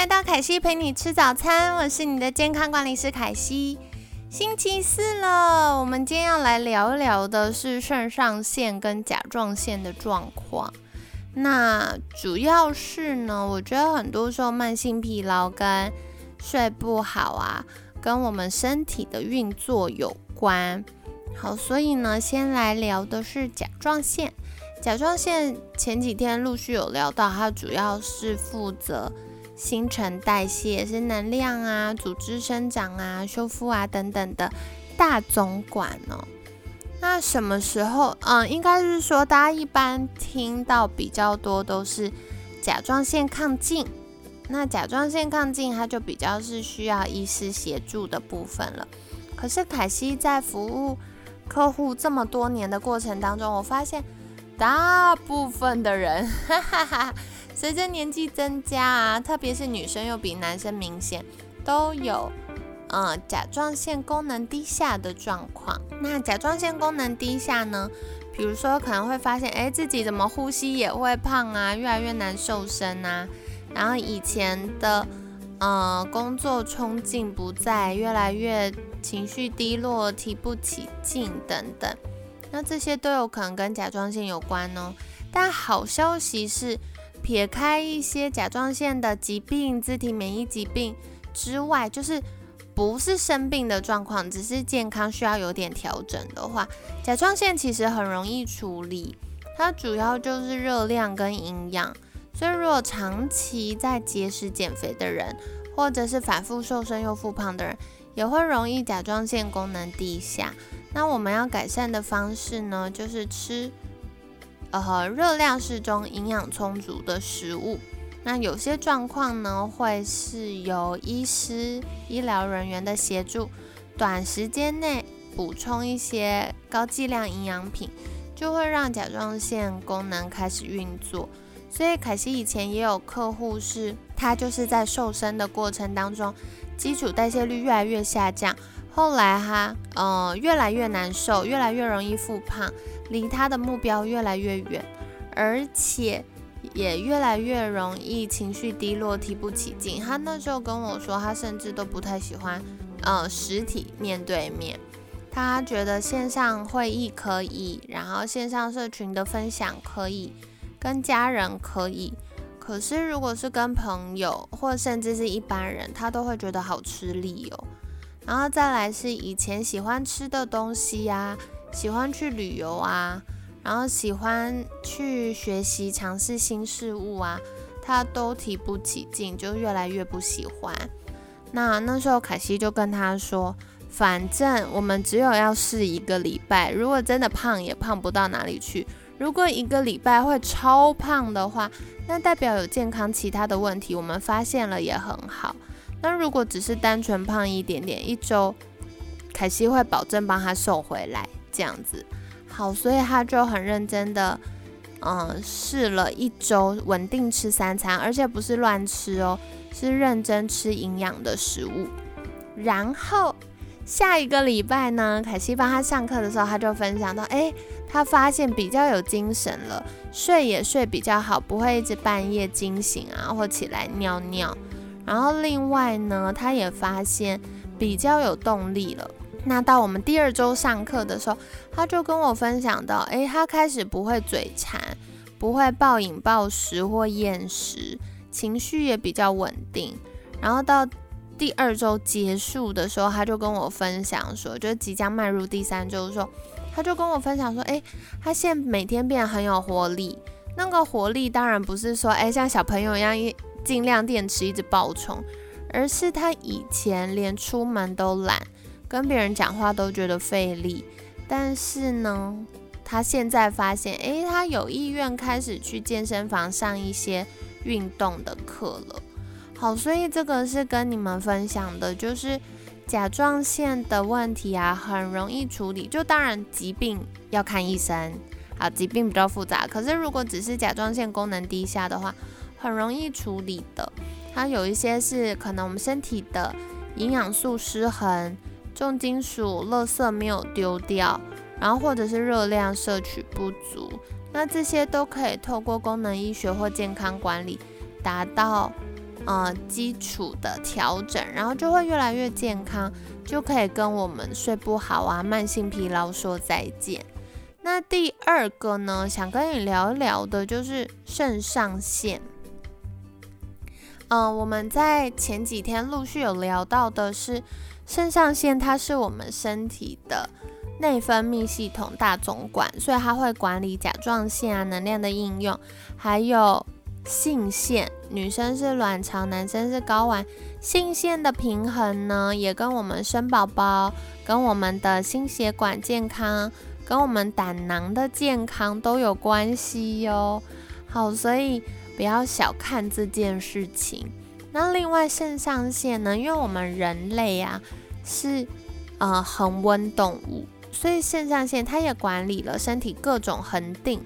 来到凯西陪你吃早餐，我是你的健康管理师凯西。星期四了，我们今天要来聊一聊的是肾上腺跟甲状腺的状况。那主要是呢，我觉得很多时候慢性疲劳跟睡不好啊，跟我们身体的运作有关。好，所以呢，先来聊的是甲状腺。甲状腺前几天陆续有聊到，它主要是负责新陈代谢，是能量啊、组织生长啊、修复啊等等的大总管哦。那什么时候？嗯，应该是说，大家一般听到比较多都是甲状腺亢进。那甲状腺亢进，它就比较是需要医师协助的部分了。可是凯西在服务客户这么多年的过程当中，我发现。大部分的人，哈哈哈，随着年纪增加啊，特别是女生又比男生明显，都有嗯甲状腺功能低下的状况。那甲状腺功能低下呢，比如说可能会发现，哎，自己怎么呼吸也会胖啊，越来越难瘦身啊，然后以前的嗯工作冲劲不在，越来越情绪低落，提不起劲等等。那这些都有可能跟甲状腺有关哦。但好消息是，撇开一些甲状腺的疾病、自体免疫疾病之外，就是不是生病的状况，只是健康需要有点调整的话，甲状腺其实很容易处理。它主要就是热量跟营养。所以如果长期在节食减肥的人，或者是反复瘦身又复胖的人，也会容易甲状腺功能低下。那我们要改善的方式呢，就是吃呃热量适中、营养充足的食物。那有些状况呢，会是由医师、医疗人员的协助，短时间内补充一些高剂量营养品，就会让甲状腺功能开始运作。所以凯西以前也有客户是，他就是在瘦身的过程当中，基础代谢率越来越下降。后来哈，呃，越来越难受，越来越容易复胖，离他的目标越来越远，而且也越来越容易情绪低落，提不起劲。他那时候跟我说，他甚至都不太喜欢，呃，实体面对面，他觉得线上会议可以，然后线上社群的分享可以，跟家人可以，可是如果是跟朋友或甚至是一般人，他都会觉得好吃力哦。然后再来是以前喜欢吃的东西呀，喜欢去旅游啊，然后喜欢去学习尝试新事物啊，他都提不起劲，就越来越不喜欢。那那时候凯西就跟他说，反正我们只有要试一个礼拜，如果真的胖也胖不到哪里去。如果一个礼拜会超胖的话，那代表有健康其他的问题，我们发现了也很好。那如果只是单纯胖一点点，一周凯西会保证帮他瘦回来，这样子好，所以他就很认真的，嗯，试了一周，稳定吃三餐，而且不是乱吃哦，是认真吃营养的食物。然后下一个礼拜呢，凯西帮他上课的时候，他就分享到，哎，他发现比较有精神了，睡也睡比较好，不会一直半夜惊醒啊，或起来尿尿。然后另外呢，他也发现比较有动力了。那到我们第二周上课的时候，他就跟我分享到，诶，他开始不会嘴馋，不会暴饮暴食或厌食，情绪也比较稳定。然后到第二周结束的时候，他就跟我分享说，就即将迈入第三周的时候，他就跟我分享说，诶，他现在每天变得很有活力。那个活力当然不是说，诶，像小朋友一样一。尽量电池一直爆充，而是他以前连出门都懒，跟别人讲话都觉得费力。但是呢，他现在发现，诶，他有意愿开始去健身房上一些运动的课了。好，所以这个是跟你们分享的，就是甲状腺的问题啊，很容易处理。就当然疾病要看医生，啊，疾病比较复杂。可是如果只是甲状腺功能低下的话，很容易处理的。它有一些是可能我们身体的营养素失衡、重金属、垃圾没有丢掉，然后或者是热量摄取不足，那这些都可以透过功能医学或健康管理达到。呃，基础的调整，然后就会越来越健康，就可以跟我们睡不好啊、慢性疲劳说再见。那第二个呢，想跟你聊一聊的就是肾上腺。嗯，我们在前几天陆续有聊到的是肾上腺，它是我们身体的内分泌系统大总管，所以它会管理甲状腺啊、能量的应用，还有。性腺，女生是卵巢，男生是睾丸。性腺的平衡呢，也跟我们生宝宝、跟我们的心血管健康、跟我们胆囊的健康都有关系哟。好，所以不要小看这件事情。那另外肾上腺呢，因为我们人类啊是呃恒温动物，所以肾上腺它也管理了身体各种恒定，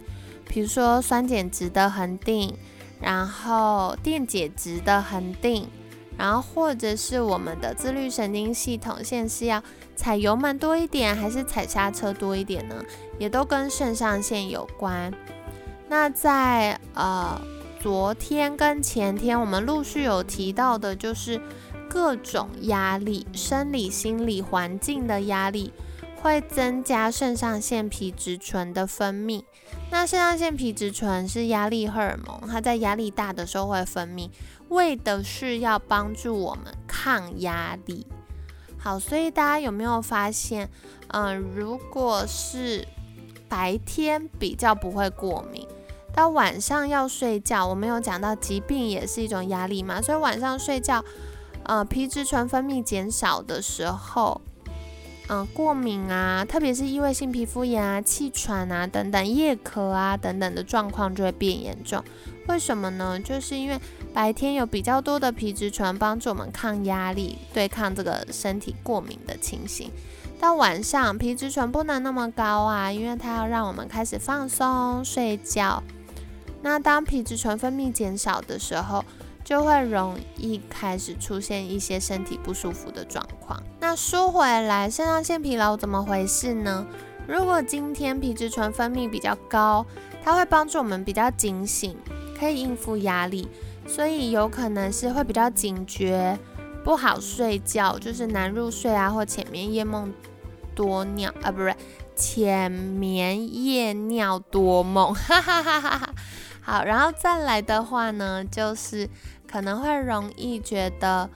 比如说酸碱值的恒定。然后电解质的恒定，然后或者是我们的自律神经系统，现在是要踩油门多一点，还是踩刹车多一点呢？也都跟肾上腺有关。那在呃昨天跟前天，我们陆续有提到的，就是各种压力，生理、心理、环境的压力。会增加肾上腺皮质醇的分泌。那肾上腺皮质醇是压力荷尔蒙，它在压力大的时候会分泌，为的是要帮助我们抗压力。好，所以大家有没有发现，嗯，如果是白天比较不会过敏，到晚上要睡觉，我们有讲到疾病也是一种压力嘛，所以晚上睡觉，呃，皮质醇分泌减少的时候。嗯，过敏啊，特别是异位性皮肤炎啊、气喘啊等等、夜咳啊等等的状况就会变严重。为什么呢？就是因为白天有比较多的皮质醇帮助我们抗压力、对抗这个身体过敏的情形。到晚上皮质醇不能那么高啊，因为它要让我们开始放松睡觉。那当皮质醇分泌减少的时候，就会容易开始出现一些身体不舒服的状况。那说回来，肾上腺疲劳怎么回事呢？如果今天皮质醇分泌比较高，它会帮助我们比较警醒，可以应付压力，所以有可能是会比较警觉，不好睡觉，就是难入睡啊，或浅眠夜梦多尿啊，不是浅眠夜尿多梦，哈哈哈哈哈。好，然后再来的话呢，就是可能会容易觉得，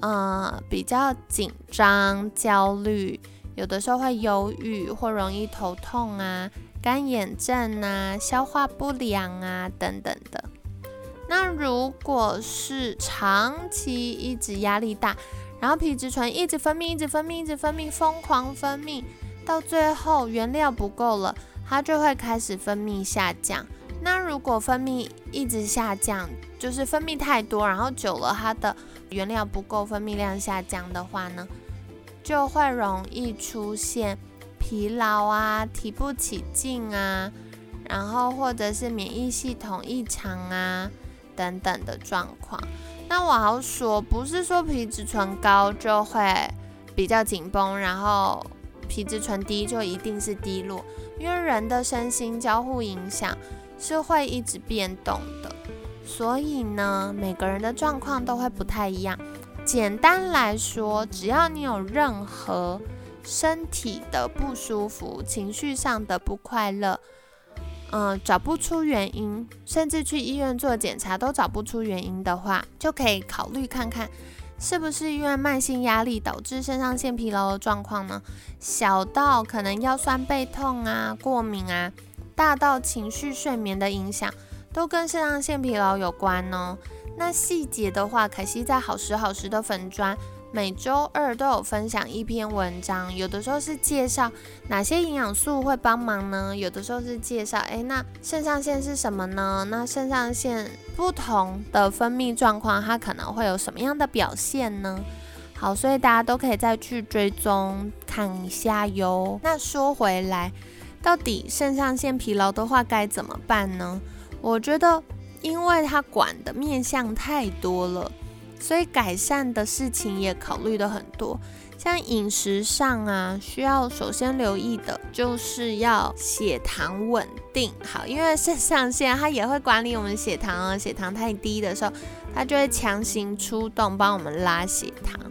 呃，比较紧张、焦虑，有的时候会忧郁，或容易头痛啊、干眼症啊、消化不良啊等等的。那如果是长期一直压力大，然后皮质醇一直分泌、一直分泌、一直分泌、疯狂分泌，到最后原料不够了，它就会开始分泌下降。那如果分泌一直下降，就是分泌太多，然后久了它的原料不够，分泌量下降的话呢，就会容易出现疲劳啊、提不起劲啊，然后或者是免疫系统异常啊等等的状况。那我要说，不是说皮质醇高就会比较紧绷，然后皮质醇低就一定是低落，因为人的身心交互影响。是会一直变动的，所以呢，每个人的状况都会不太一样。简单来说，只要你有任何身体的不舒服、情绪上的不快乐，嗯，找不出原因，甚至去医院做检查都找不出原因的话，就可以考虑看看，是不是因为慢性压力导致肾上腺疲劳的状况呢？小到可能腰酸背痛啊、过敏啊。大到情绪、睡眠的影响，都跟肾上腺疲劳有关哦。那细节的话，凯西在好时好时的粉砖每周二都有分享一篇文章，有的时候是介绍哪些营养素会帮忙呢？有的时候是介绍，诶，那肾上腺是什么呢？那肾上腺不同的分泌状况，它可能会有什么样的表现呢？好，所以大家都可以再去追踪看一下哟。那说回来，到底肾上腺疲劳的话该怎么办呢？我觉得，因为它管的面向太多了。所以改善的事情也考虑的很多，像饮食上啊，需要首先留意的就是要血糖稳定好，因为肾上腺它也会管理我们血糖啊，血糖太低的时候，它就会强行出动帮我们拉血糖。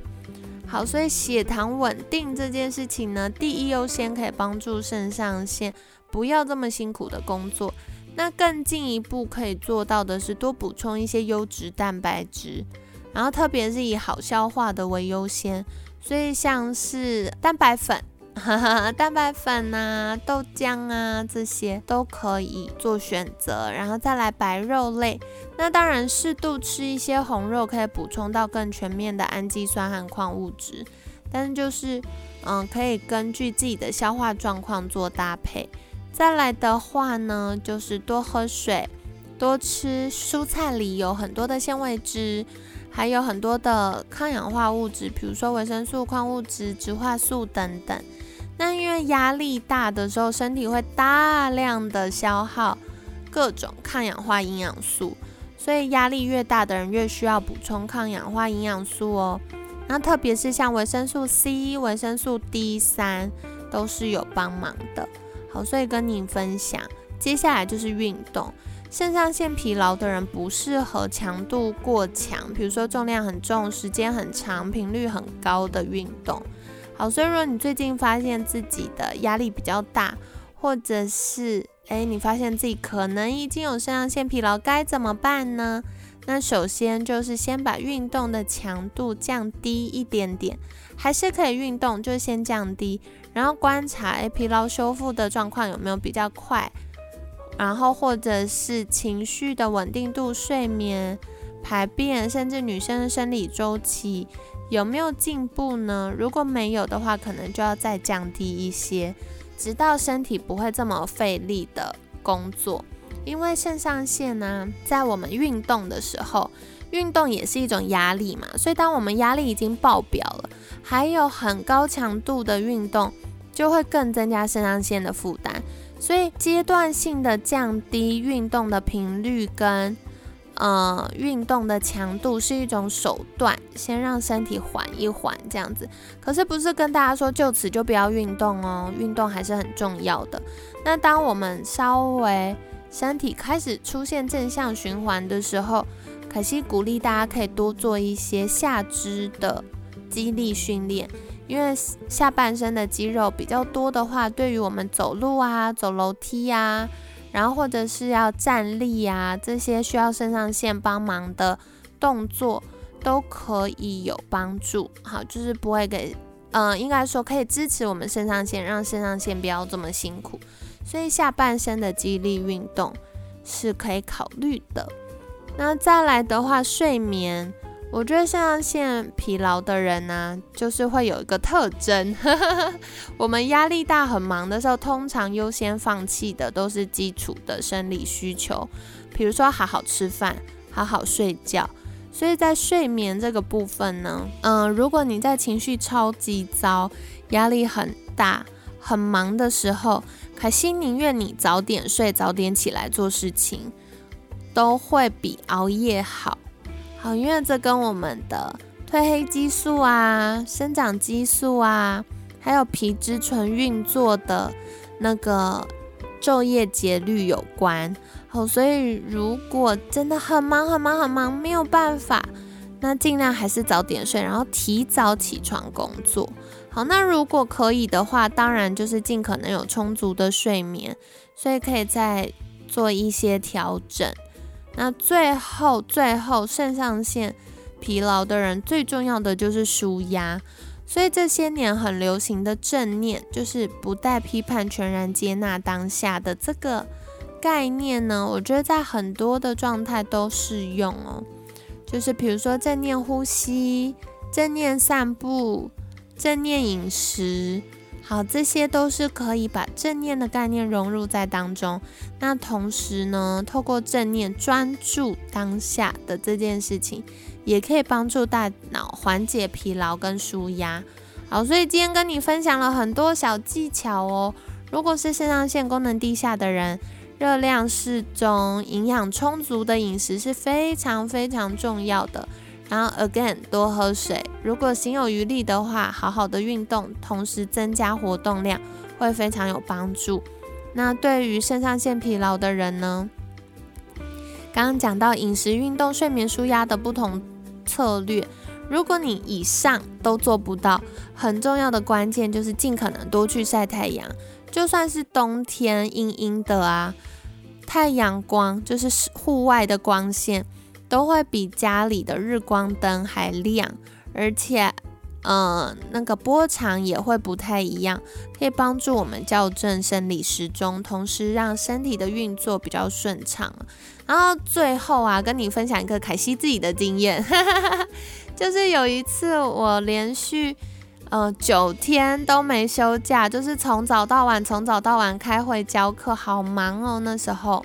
好，所以血糖稳定这件事情呢，第一优先可以帮助肾上腺不要这么辛苦的工作。那更进一步可以做到的是多补充一些优质蛋白质。然后特别是以好消化的为优先，所以像是蛋白粉、蛋白粉啊、豆浆啊这些都可以做选择。然后再来白肉类，那当然适度吃一些红肉可以补充到更全面的氨基酸和矿物质，但是就是嗯可以根据自己的消化状况做搭配。再来的话呢，就是多喝水，多吃蔬菜里有很多的纤维质。还有很多的抗氧化物质，比如说维生素、矿物质、植化素等等。那因为压力大的时候，身体会大量的消耗各种抗氧化营养素，所以压力越大的人越需要补充抗氧化营养素哦。那特别是像维生素 C、维生素 D 三都是有帮忙的。好，所以跟你分享，接下来就是运动。肾上腺疲劳的人不适合强度过强，比如说重量很重、时间很长、频率很高的运动。好，所以如果你最近发现自己的压力比较大，或者是诶你发现自己可能已经有肾上腺疲劳，该怎么办呢？那首先就是先把运动的强度降低一点点，还是可以运动，就先降低，然后观察诶疲劳修复的状况有没有比较快。然后或者是情绪的稳定度、睡眠、排便，甚至女生的生理周期有没有进步呢？如果没有的话，可能就要再降低一些，直到身体不会这么费力的工作。因为肾上腺呢，在我们运动的时候，运动也是一种压力嘛，所以当我们压力已经爆表了，还有很高强度的运动，就会更增加肾上腺的负担。所以阶段性的降低运动的频率跟呃运动的强度是一种手段，先让身体缓一缓这样子。可是不是跟大家说就此就不要运动哦，运动还是很重要的。那当我们稍微身体开始出现正向循环的时候，可惜鼓励大家可以多做一些下肢的肌力训练。因为下半身的肌肉比较多的话，对于我们走路啊、走楼梯呀，然后或者是要站立呀这些需要肾上腺帮忙的动作，都可以有帮助。好，就是不会给，嗯，应该说可以支持我们肾上腺，让肾上腺不要这么辛苦。所以下半身的肌力运动是可以考虑的。那再来的话，睡眠。我觉得肾上腺疲劳的人呢，就是会有一个特征，我们压力大、很忙的时候，通常优先放弃的都是基础的生理需求，比如说好好吃饭、好好睡觉。所以在睡眠这个部分呢，嗯，如果你在情绪超级糟、压力很大、很忙的时候，可心宁愿你早点睡、早点起来做事情，都会比熬夜好。好，因为这跟我们的褪黑激素啊、生长激素啊，还有皮质醇运作的那个昼夜节律有关。好，所以如果真的很忙、很忙、很忙，没有办法，那尽量还是早点睡，然后提早起床工作。好，那如果可以的话，当然就是尽可能有充足的睡眠，所以可以再做一些调整。那最后，最后肾上腺疲劳的人最重要的就是舒压，所以这些年很流行的正念，就是不带批判、全然接纳当下的这个概念呢，我觉得在很多的状态都适用哦。就是比如说正念呼吸、正念散步、正念饮食。好，这些都是可以把正念的概念融入在当中。那同时呢，透过正念专注当下的这件事情，也可以帮助大脑缓解疲劳跟舒压。好，所以今天跟你分享了很多小技巧哦。如果是肾上腺功能低下的人，热量适中、营养充足的饮食是非常非常重要的。然后，again，多喝水。如果心有余力的话，好好的运动，同时增加活动量，会非常有帮助。那对于肾上腺疲劳的人呢？刚刚讲到饮食、运动、睡眠、舒压的不同策略。如果你以上都做不到，很重要的关键就是尽可能多去晒太阳。就算是冬天阴阴的啊，太阳光就是户外的光线。都会比家里的日光灯还亮，而且，嗯，那个波长也会不太一样，可以帮助我们校正生理时钟，同时让身体的运作比较顺畅。然后最后啊，跟你分享一个凯西自己的经验，就是有一次我连续呃九天都没休假，就是从早到晚，从早到晚开会教课，好忙哦那时候。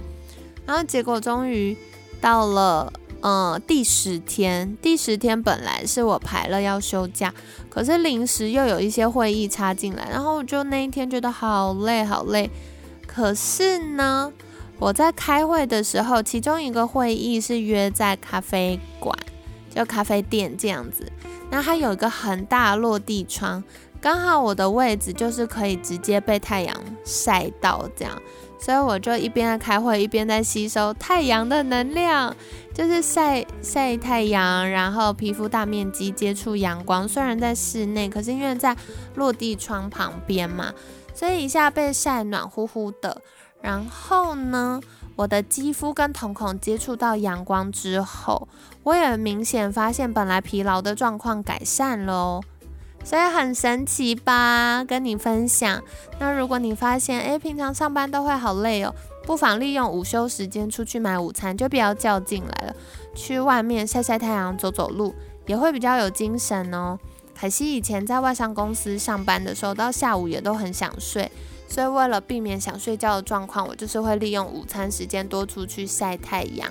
然后结果终于到了。嗯，第十天，第十天本来是我排了要休假，可是临时又有一些会议插进来，然后我就那一天觉得好累好累。可是呢，我在开会的时候，其中一个会议是约在咖啡馆，就咖啡店这样子，那它有一个很大落地窗，刚好我的位置就是可以直接被太阳晒到这样。所以我就一边在开会，一边在吸收太阳的能量，就是晒晒太阳，然后皮肤大面积接触阳光。虽然在室内，可是因为在落地窗旁边嘛，所以一下被晒暖乎乎的。然后呢，我的肌肤跟瞳孔接触到阳光之后，我也明显发现本来疲劳的状况改善了。所以很神奇吧，跟你分享。那如果你发现，诶，平常上班都会好累哦，不妨利用午休时间出去买午餐，就不要叫进来了，去外面晒晒太阳、走走路，也会比较有精神哦。可惜以前在外商公司上班的时候，到下午也都很想睡，所以为了避免想睡觉的状况，我就是会利用午餐时间多出去晒太阳。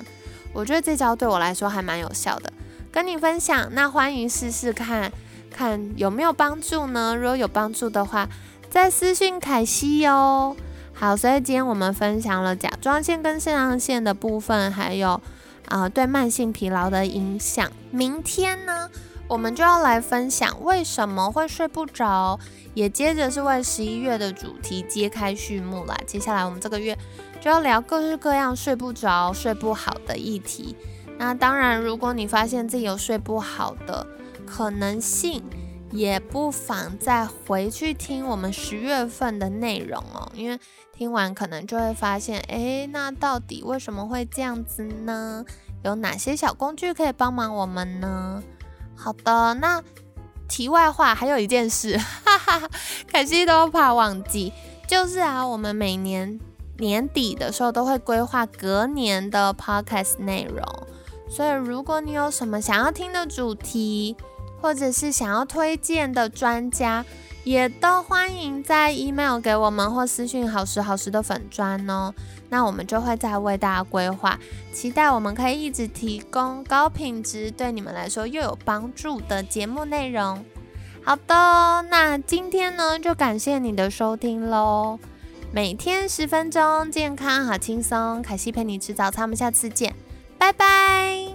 我觉得这招对我来说还蛮有效的，跟你分享。那欢迎试试看。看有没有帮助呢？如果有帮助的话，再私信凯西哟。好，所以今天我们分享了甲状腺跟肾上腺的部分，还有啊对慢性疲劳的影响。明天呢，我们就要来分享为什么会睡不着，也接着是为十一月的主题揭开序幕啦。接下来我们这个月就要聊各式各样睡不着、睡不好的议题。那当然，如果你发现自己有睡不好的，可能性也不妨再回去听我们十月份的内容哦，因为听完可能就会发现，哎，那到底为什么会这样子呢？有哪些小工具可以帮忙我们呢？好的，那题外话还有一件事，哈哈，可惜都怕忘记，就是啊，我们每年年底的时候都会规划隔年的 podcast 内容，所以如果你有什么想要听的主题，或者是想要推荐的专家，也都欢迎在 email 给我们或私讯好时好时的粉砖哦。那我们就会再为大家规划，期待我们可以一直提供高品质，对你们来说又有帮助的节目内容。好的，那今天呢就感谢你的收听喽。每天十分钟，健康好轻松，凯西陪你吃早餐，我们下次见，拜拜。